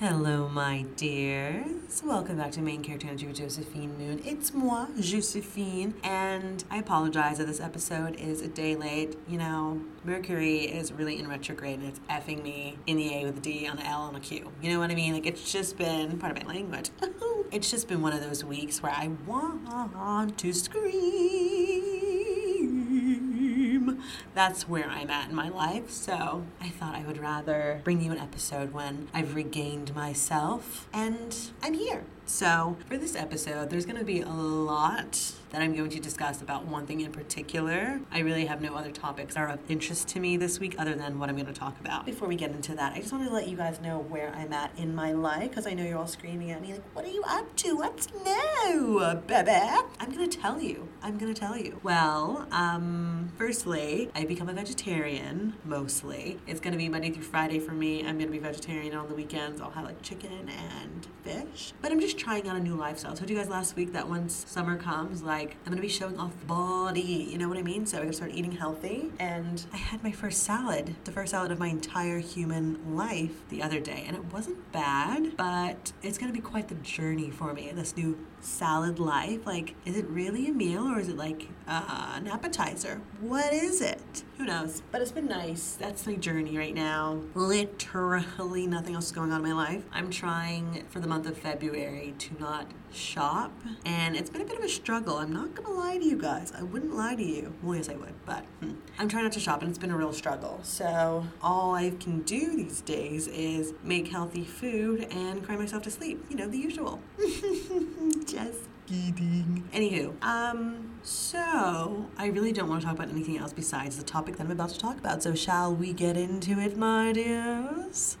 Hello, my dears. Welcome back to Main Character Energy with Josephine Moon. It's moi, Josephine, and I apologize that this episode is a day late. You know, Mercury is really in retrograde and it's effing me in the A with a D on the L on a Q. You know what I mean? Like, it's just been, part of my language, it's just been one of those weeks where I want to scream. That's where I'm at in my life. So I thought I would rather bring you an episode when I've regained myself and I'm here. So, for this episode, there's going to be a lot that I'm going to discuss about one thing in particular. I really have no other topics that are of interest to me this week other than what I'm going to talk about. Before we get into that, I just want to let you guys know where I'm at in my life because I know you're all screaming at me like, "What are you up to? What's new, baby?" I'm going to tell you. I'm to tell you. Well, um, firstly, I become a vegetarian mostly. It's to be Monday through Friday for me. I'm to be vegetarian on the weekends. I'll have like chicken and fish, but I'm just trying out a new lifestyle. I told you guys last week that once summer comes, like I'm gonna be showing off the body. You know what I mean? So I'm gonna start eating healthy. And I had my first salad, the first salad of my entire human life the other day, and it wasn't bad, but it's gonna be quite the journey for me. This new salad life. Like, is it really a meal or is it like uh, an appetizer? What is it? Who knows? But it's been nice. That's my journey right now. Literally nothing else is going on in my life. I'm trying for the month of February to not shop, and it's been a bit of a struggle. I'm not gonna lie to you guys. I wouldn't lie to you. Well, yes, I would, but hmm. I'm trying not to shop, and it's been a real struggle. So all I can do these days is make healthy food and cry myself to sleep. You know, the usual. Just Anywho, um, so I really don't want to talk about anything else besides the topic that I'm about to talk about. So shall we get into it, my dears?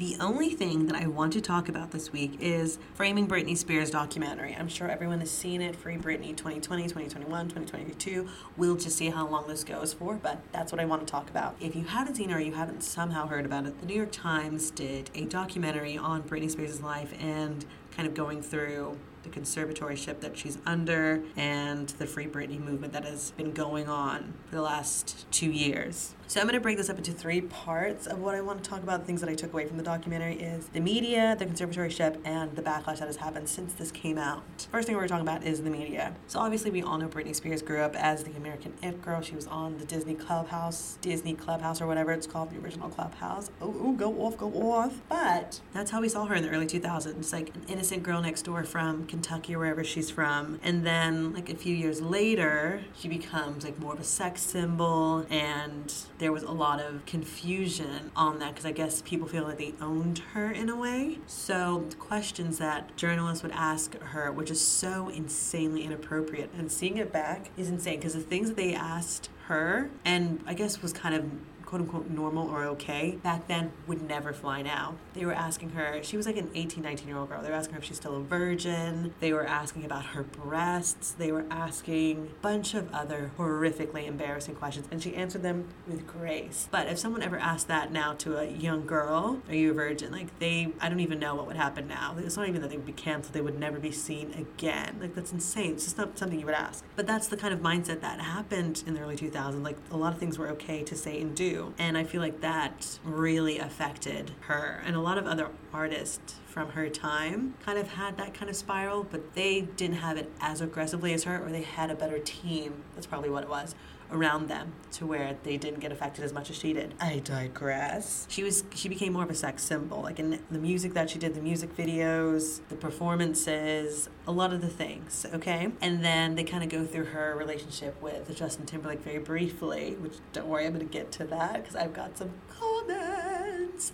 The only thing that I want to talk about this week is Framing Britney Spears documentary. I'm sure everyone has seen it, Free Britney 2020, 2021, 2022. We'll just see how long this goes for, but that's what I want to talk about. If you haven't seen it or you haven't somehow heard about it, the New York Times did a documentary on Britney Spears' life and kind of going through the conservatorship that she's under and the Free Britney movement that has been going on for the last two years. So I'm going to break this up into three parts of what I want to talk about. The things that I took away from the documentary is the media, the conservatorship, and the backlash that has happened since this came out. First thing we're talking about is the media. So obviously we all know Britney Spears grew up as the American It Girl. She was on the Disney Clubhouse, Disney Clubhouse or whatever it's called, the original Clubhouse. Oh, go off, go off. But that's how we saw her in the early 2000s, like an innocent girl next door from Kentucky or wherever she's from. And then like a few years later, she becomes like more of a sex symbol and there was a lot of confusion on that because I guess people feel like they owned her in a way. So, questions that journalists would ask her, which is so insanely inappropriate, and seeing it back is insane because the things that they asked her, and I guess was kind of quote unquote normal or okay back then would never fly now. They were asking her, she was like an 18, 19 year old girl. They were asking her if she's still a virgin. They were asking about her breasts. They were asking a bunch of other horrifically embarrassing questions, and she answered them with grace. But if someone ever asked that now to a young girl, are you a virgin? Like they, I don't even know what would happen now. It's not even that they would be canceled, they would never be seen again. Like that's insane. It's just not something you would ask. But that's the kind of mindset that happened in the early 2000s. Like a lot of things were okay to say and do. And I feel like that really affected her. And a lot of other artists from her time kind of had that kind of spiral, but they didn't have it as aggressively as her, or they had a better team. That's probably what it was around them to where they didn't get affected as much as she did. I digress. She was she became more of a sex symbol. Like in the music that she did, the music videos, the performances, a lot of the things, okay? And then they kind of go through her relationship with Justin Timberlake very briefly, which don't worry, I'm going to get to that because I've got some comments.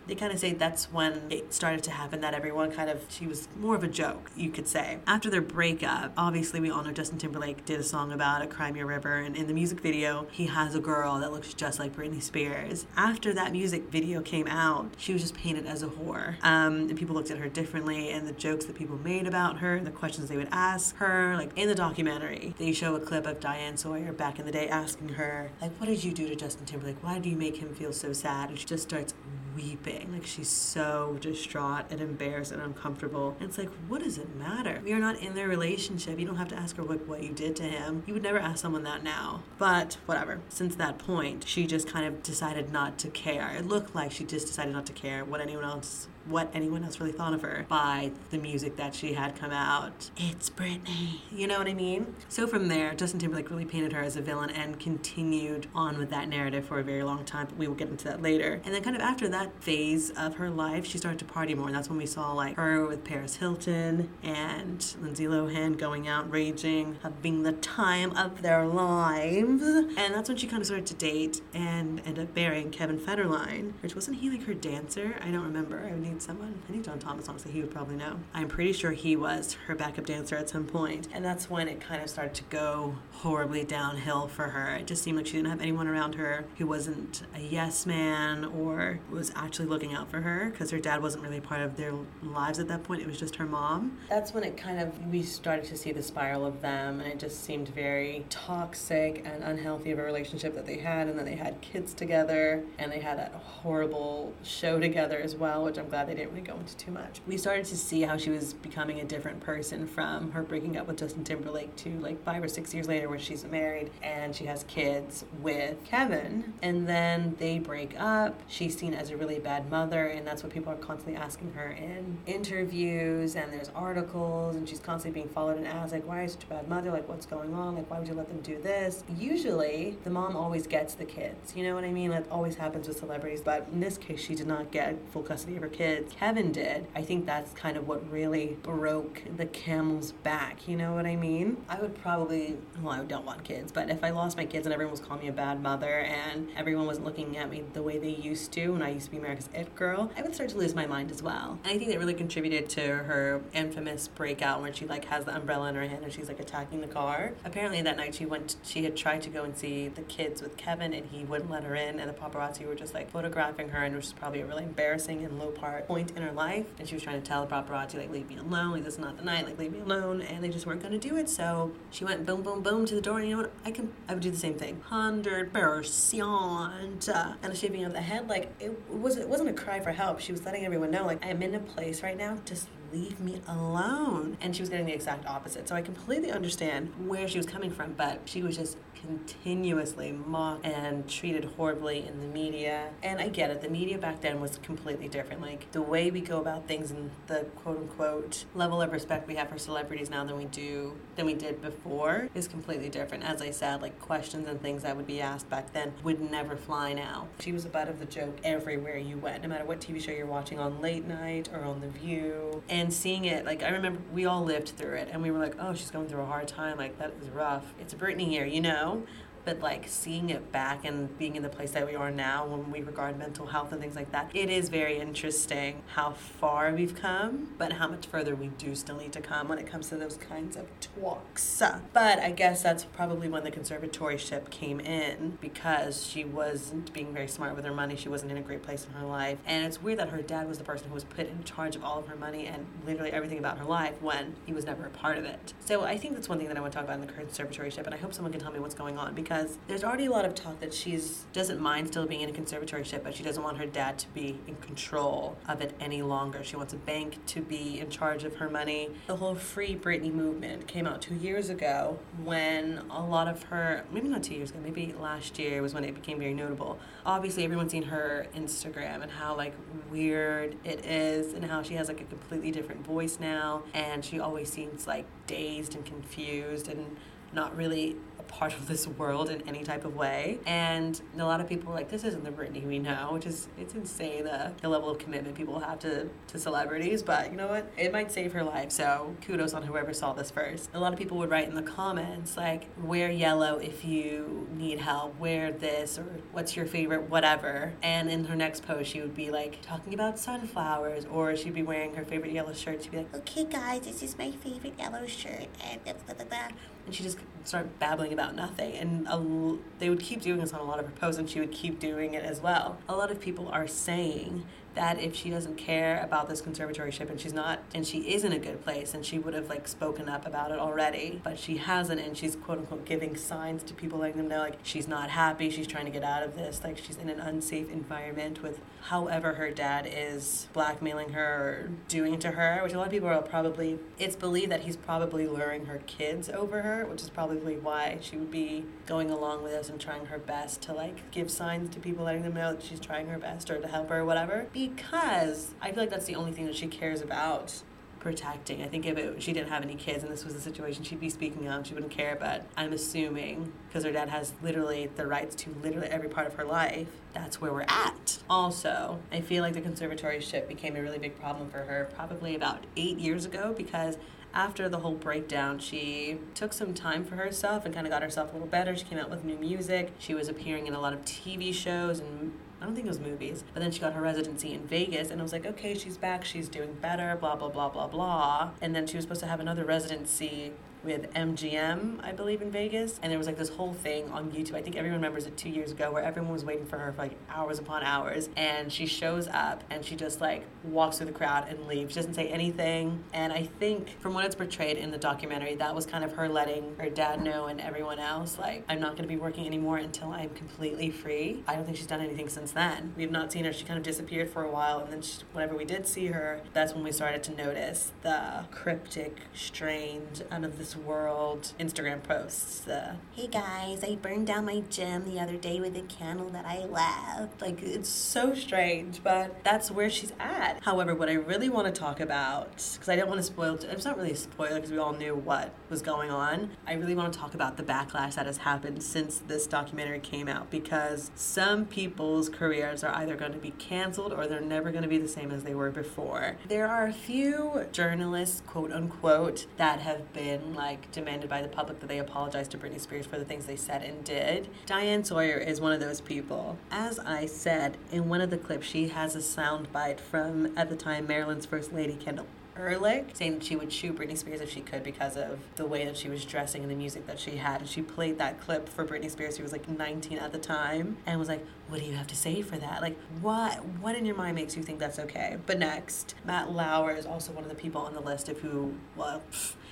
They kind of say that's when it started to happen that everyone kind of she was more of a joke, you could say. After their breakup, obviously we all know Justin Timberlake did a song about a Cry Me a River, and in the music video, he has a girl that looks just like Britney Spears. After that music video came out, she was just painted as a whore. Um, and people looked at her differently, and the jokes that people made about her, and the questions they would ask her. Like in the documentary, they show a clip of Diane Sawyer back in the day asking her, like, what did you do to Justin Timberlake? Why do you make him feel so sad? And she just starts weeping. Like she's so distraught and embarrassed and uncomfortable. And it's like, what does it matter? Are not in their relationship. You don't have to ask her what, what you did to him. You would never ask someone that now. But whatever. Since that point, she just kind of decided not to care. It looked like she just decided not to care what anyone else what anyone else really thought of her by the music that she had come out. It's Britney. You know what I mean? So from there, Justin Timberlake really painted her as a villain and continued on with that narrative for a very long time, but we will get into that later. And then kind of after that phase of her life, she started to party more. And that's when we saw like her with Paris Hilton and Lindsay Lohan going out raging, having the time of their lives. And that's when she kind of started to date and end up marrying Kevin Federline, which wasn't he like her dancer? I don't remember. I need someone. I need John Thomas, honestly. He would probably know. I'm pretty sure he was her backup dancer at some point. And that's when it kind of started to go horribly downhill for her. It just seemed like she didn't have anyone around her who wasn't a yes man or was actually looking out for her because her dad wasn't really part of their lives at that point. It was just her mom. That's when it kind of, we started to see the spiral of them and it just seemed very toxic and unhealthy of a relationship that they had. And then they had kids together and they had a horrible show together as well, which I'm glad they didn't really go into too much. We started to see how she was becoming a different person from her breaking up with Justin Timberlake to like five or six years later, where she's married and she has kids with Kevin. And then they break up. She's seen as a really bad mother, and that's what people are constantly asking her in interviews and there's articles, and she's constantly being followed and asked, like, why are you such a bad mother? Like, what's going on? Like, why would you let them do this? Usually, the mom always gets the kids. You know what I mean? That always happens with celebrities, but in this case, she did not get full custody of her kids Kevin did, I think that's kind of what really broke the camel's back. You know what I mean? I would probably, well, I don't want kids, but if I lost my kids and everyone was calling me a bad mother and everyone wasn't looking at me the way they used to when I used to be America's It Girl, I would start to lose my mind as well. And I think that really contributed to her infamous breakout when she like has the umbrella in her hand and she's like attacking the car. Apparently that night she went, she had tried to go and see the kids with Kevin and he wouldn't let her in and the paparazzi were just like photographing her and it was probably a really embarrassing and low part point in her life, and she was trying to tell the paparazzi like, "Leave me alone, like this is not the night, like leave me alone," and they just weren't going to do it. So she went boom, boom, boom to the door, and you know what? I can, I would do the same thing, hundred percent, and a shaving of the head. Like it was, it wasn't a cry for help. She was letting everyone know, like, I'm in a place right now, just leave me alone. And she was getting the exact opposite. So I completely understand where she was coming from, but she was just continuously mocked and treated horribly in the media. And I get it, the media back then was completely different. Like the way we go about things and the quote unquote level of respect we have for celebrities now than we do than we did before is completely different. As I said, like questions and things that would be asked back then would never fly now. She was a butt of the joke everywhere you went, no matter what TV show you're watching on late night or on The View. And seeing it, like I remember we all lived through it and we were like, oh, she's going through a hard time. Like that is rough. It's a Britney here, you know? But like seeing it back and being in the place that we are now when we regard mental health and things like that, it is very interesting how far we've come, but how much further we do still need to come when it comes to those kinds of talks. But I guess that's probably when the conservatorship came in because she wasn't being very smart with her money. She wasn't in a great place in her life. And it's weird that her dad was the person who was put in charge of all of her money and literally everything about her life when he was never a part of it. So I think that's one thing that I want to talk about in the conservatorship, and I hope someone can tell me what's going on because because there's already a lot of talk that she's doesn't mind still being in a conservatorship, but she doesn't want her dad to be in control of it any longer. She wants a bank to be in charge of her money. The whole Free Britney movement came out two years ago when a lot of her, maybe not two years ago, maybe last year was when it became very notable. Obviously, everyone's seen her Instagram and how like weird it is, and how she has like a completely different voice now, and she always seems like dazed and confused and not really a part of this world in any type of way. And a lot of people like, this isn't the Britney we know, which is, it's insane uh, the level of commitment people have to, to celebrities. But you know what? It might save her life. So kudos on whoever saw this first. A lot of people would write in the comments, like, wear yellow if you need help, wear this, or what's your favorite, whatever. And in her next post, she would be like talking about sunflowers, or she'd be wearing her favorite yellow shirt. She'd be like, okay, guys, this is my favorite yellow shirt. And blah, blah, blah, and she just started babbling about nothing. And a, they would keep doing this on a lot of her posts, and she would keep doing it as well. A lot of people are saying that if she doesn't care about this conservatorship and she's not and she is in a good place and she would have like spoken up about it already but she hasn't and she's quote unquote giving signs to people letting them know like she's not happy she's trying to get out of this like she's in an unsafe environment with however her dad is blackmailing her or doing to her which a lot of people are probably it's believed that he's probably luring her kids over her which is probably why she would be going along with us and trying her best to like give signs to people letting them know that she's trying her best or to help her or whatever because I feel like that's the only thing that she cares about protecting. I think if it, she didn't have any kids and this was the situation she'd be speaking of, she wouldn't care. But I'm assuming because her dad has literally the rights to literally every part of her life, that's where we're at. Also, I feel like the conservatorship became a really big problem for her probably about eight years ago because after the whole breakdown, she took some time for herself and kind of got herself a little better. She came out with new music. She was appearing in a lot of TV shows and I don't think it was movies, but then she got her residency in Vegas, and I was like, okay, she's back, she's doing better, blah, blah, blah, blah, blah. And then she was supposed to have another residency with MGM, I believe, in Vegas. And there was like this whole thing on YouTube. I think everyone remembers it two years ago where everyone was waiting for her for like hours upon hours. And she shows up and she just like walks through the crowd and leaves. She doesn't say anything. And I think from what it's portrayed in the documentary, that was kind of her letting her dad know and everyone else, like, I'm not going to be working anymore until I'm completely free. I don't think she's done anything since then. We have not seen her. She kind of disappeared for a while. And then she, whenever we did see her, that's when we started to notice the cryptic, strange, out of this world Instagram posts. Uh, hey guys, I burned down my gym the other day with a candle that I left. Like, it's so strange, but that's where she's at. However, what I really want to talk about, because I didn't want to spoil, it's not really a spoiler because we all knew what was going on. I really want to talk about the backlash that has happened since this documentary came out because some people's careers are either going to be canceled or they're never going to be the same as they were before. There are a few journalists, quote unquote, that have been like demanded by the public that they apologize to Britney Spears for the things they said and did. Diane Sawyer is one of those people. As I said in one of the clips, she has a soundbite from at the time Maryland's first lady Kendel Ehrlich, saying that she would shoot Britney Spears if she could because of the way that she was dressing and the music that she had. And she played that clip for Britney Spears, who was like 19 at the time, and was like, "What do you have to say for that? Like, what? What in your mind makes you think that's okay?" But next, Matt Lauer is also one of the people on the list of who, well.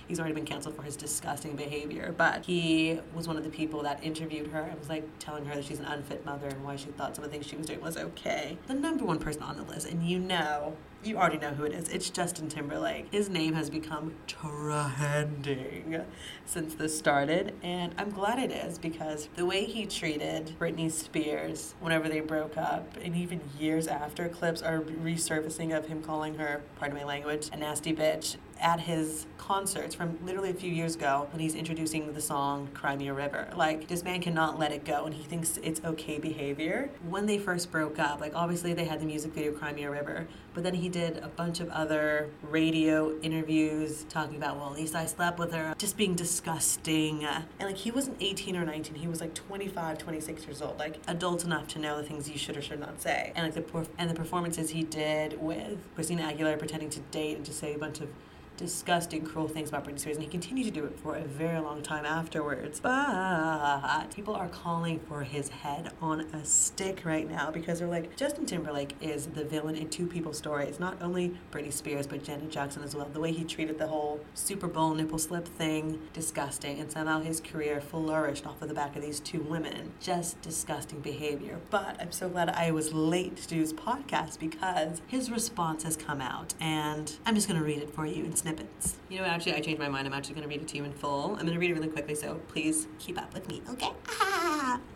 He's already been canceled for his disgusting behavior. But he was one of the people that interviewed her and was like telling her that she's an unfit mother and why she thought some of the things she was doing was okay. The number one person on the list, and you know you already know who it is. It's Justin Timberlake. His name has become trending since this started, and I'm glad it is because the way he treated Britney Spears whenever they broke up, and even years after, clips are resurfacing of him calling her, pardon my language, a nasty bitch at his concerts from literally a few years ago when he's introducing the song Cry Me a River. Like, this man cannot let it go and he thinks it's okay behavior. When they first broke up, like, obviously they had the music video Cry Me a River, but then he did a bunch of other radio interviews talking about, well, at least I slept with her, just being disgusting. And like, he wasn't 18 or 19, he was like 25, 26 years old, like, adult enough to know the things you should or should not say. And like, the, and the performances he did with Christina Aguilera pretending to date and to say a bunch of disgusting, cruel things about Britney Spears, and he continued to do it for a very long time afterwards. But people are calling for his head on a stick right now because they're like, Justin Timberlake is the villain in two people's stories. Not only Britney Spears, but Janet Jackson as well. The way he treated the whole Super Bowl nipple slip thing, disgusting, and somehow his career flourished off of the back of these two women. Just disgusting behavior. But I'm so glad I was late to do his podcast because his response has come out, and I'm just going to read it for you snippets. You know, actually, I changed my mind. I'm actually going to read it to you in full. I'm going to read it really quickly, so please keep up with me, okay?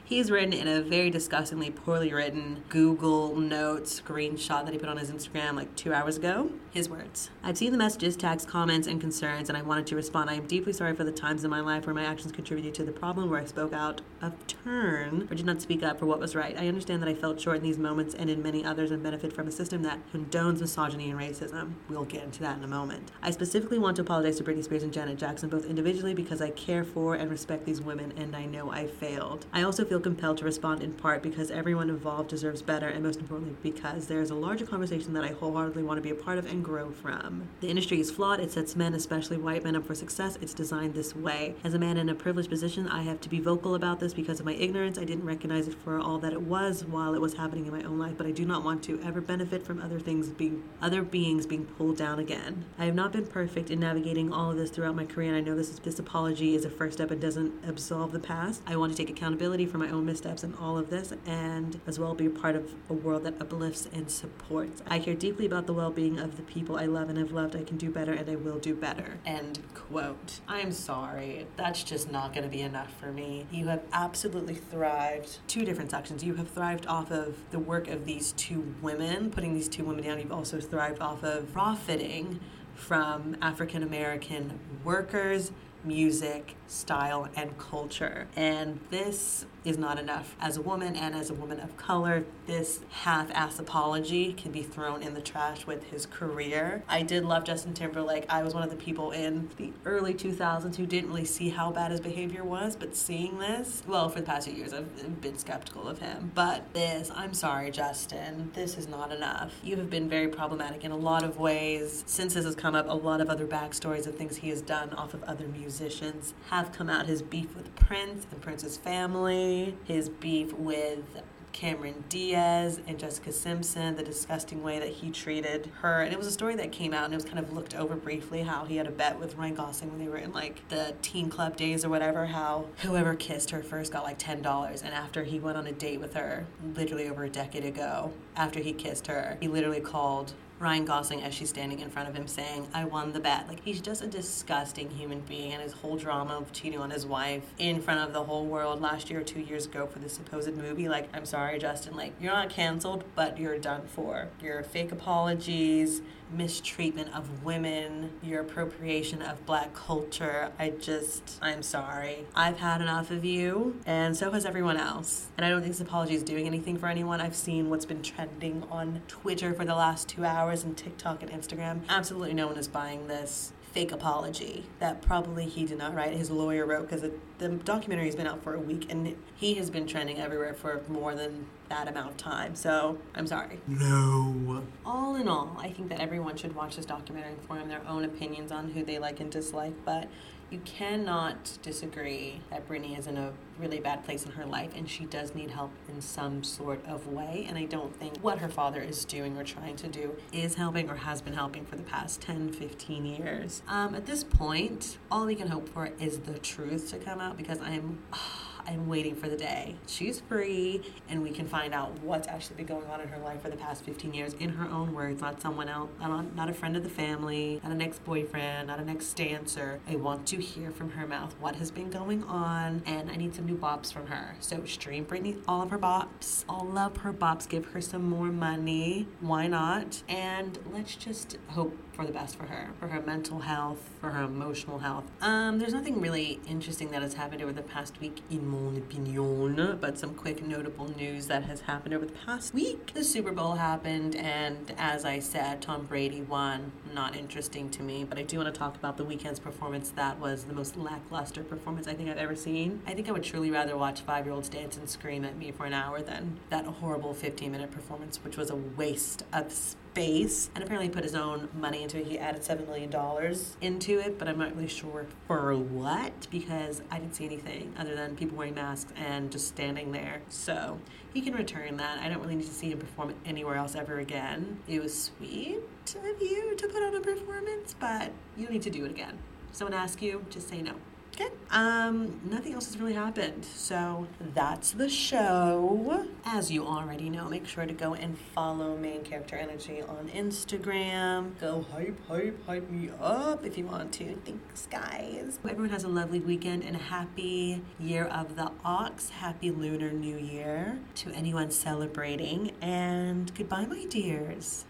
He's written in a very disgustingly poorly written Google Notes screenshot that he put on his Instagram like two hours ago. His words I've seen the messages, tags, comments, and concerns, and I wanted to respond. I am deeply sorry for the times in my life where my actions contributed to the problem, where I spoke out of turn or did not speak up for what was right. I understand that I felt short in these moments and in many others and benefit from a system that condones misogyny and racism. We'll get into that in a moment. I specifically want to apologize to Britney Spears and Janet Jackson both individually because I care for and respect these women and I know I failed. I also feel feel compelled to respond in part because everyone involved deserves better, and most importantly, because there is a larger conversation that I wholeheartedly want to be a part of and grow from. The industry is flawed. It sets men, especially white men, up for success. It's designed this way. As a man in a privileged position, I have to be vocal about this because of my ignorance. I didn't recognize it for all that it was while it was happening in my own life, but I do not want to ever benefit from other things being other beings being pulled down again. I have not been perfect in navigating all of this throughout my career, and I know this is, this apology is a first step and doesn't absolve the past. I want to take accountability for my own missteps in all of this, and as well be a part of a world that uplifts and supports. I care deeply about the well-being of the people I love and have loved. I can do better, and I will do better. End quote. I'm sorry, that's just not going to be enough for me. You have absolutely thrived. Two different sections. You have thrived off of the work of these two women, putting these two women down. You've also thrived off of profiting from African American workers, music, style, and culture. And this is not enough. As a woman and as a woman of color, this half ass apology can be thrown in the trash with his career. I did love Justin Timberlake. I was one of the people in the early 2000s who didn't really see how bad his behavior was, but seeing this, well, for the past few years, I've been skeptical of him. But this, I'm sorry, Justin, this is not enough. You have been very problematic in a lot of ways. Since this has come up, a lot of other backstories of things he has done off of other musicians have come out. His beef with Prince and Prince's family, his beef with Cameron Diaz and Jessica Simpson, the disgusting way that he treated her. And it was a story that came out and it was kind of looked over briefly how he had a bet with Ryan Gosling when they were in like the teen club days or whatever, how whoever kissed her first got like $10. And after he went on a date with her, literally over a decade ago, after he kissed her, he literally called Ryan Gosling as she's standing in front of him saying, I won the bet. Like, he's just a disgusting human being, and his whole drama of cheating on his wife in front of the whole world last year two years ago for the supposed movie. Like, I'm sorry, Justin, like, you're not canceled, but you're done for. Your fake apologies, mistreatment of women, your appropriation of black culture. I just, I'm sorry. I've had enough of you, and so has everyone else. And I don't think this apology is doing anything for anyone. I've seen what's been trending on Twitter for the last two hours and TikTok and Instagram. Absolutely no one is buying this fake apology that probably he did not write. His lawyer wrote because the documentary has been out for a week and he has been trending everywhere for more than that amount of time. So I'm sorry. No. All in all, I think that everyone should watch this documentary and form their own opinions on who they like and dislike. But you cannot disagree that Britney is in a really bad place in her life and she does need help in some sort of way. And I don't think what her father is doing or trying to do is helping or has been helping for the past 10, 15 years. Um, at this point, all we can hope for is the truth to come out because I'm. I'm waiting for the day she's free and we can find out what's actually been going on in her life for the past 15 years in her own words, not someone else, not, not a friend of the family, not an ex boyfriend, not an ex dancer. I want to hear from her mouth what has been going on and I need some new bops from her. So stream Britney all of her bops, all of her bops, give her some more money. Why not? And let's just hope for the best for her, for her mental health, for her emotional health. Um, there's nothing really interesting that has happened over the past week, in mon opinion, but some quick notable news that has happened over the past week. The Super Bowl happened, and as I said, Tom Brady won. Not interesting to me, but I do want to talk about the Weeknd's performance. That was the most lackluster performance I think I've ever seen. I think I would truly rather watch five year olds dance and scream at me for an hour than that horrible 15 minute performance, which was a waste of space space and apparently put his own money into it. He added $7 million into it, but I'm not really sure for what because I didn't see anything other than people wearing masks and just standing there. So he can return that. I don't really need to see him perform anywhere else ever again. It was sweet of you to put on a performance, but you don't need to do it again. If someone asks you, just say no. Okay. Um, nothing else has really happened. So that's the show. As you already know, make sure to go and follow Main Character Energy on Instagram. Go hype, hype, hype me up if you want to. Thanks, guys. Everyone has a lovely weekend and a happy year of the ox. Happy Lunar New Year to anyone celebrating. And goodbye, my dears.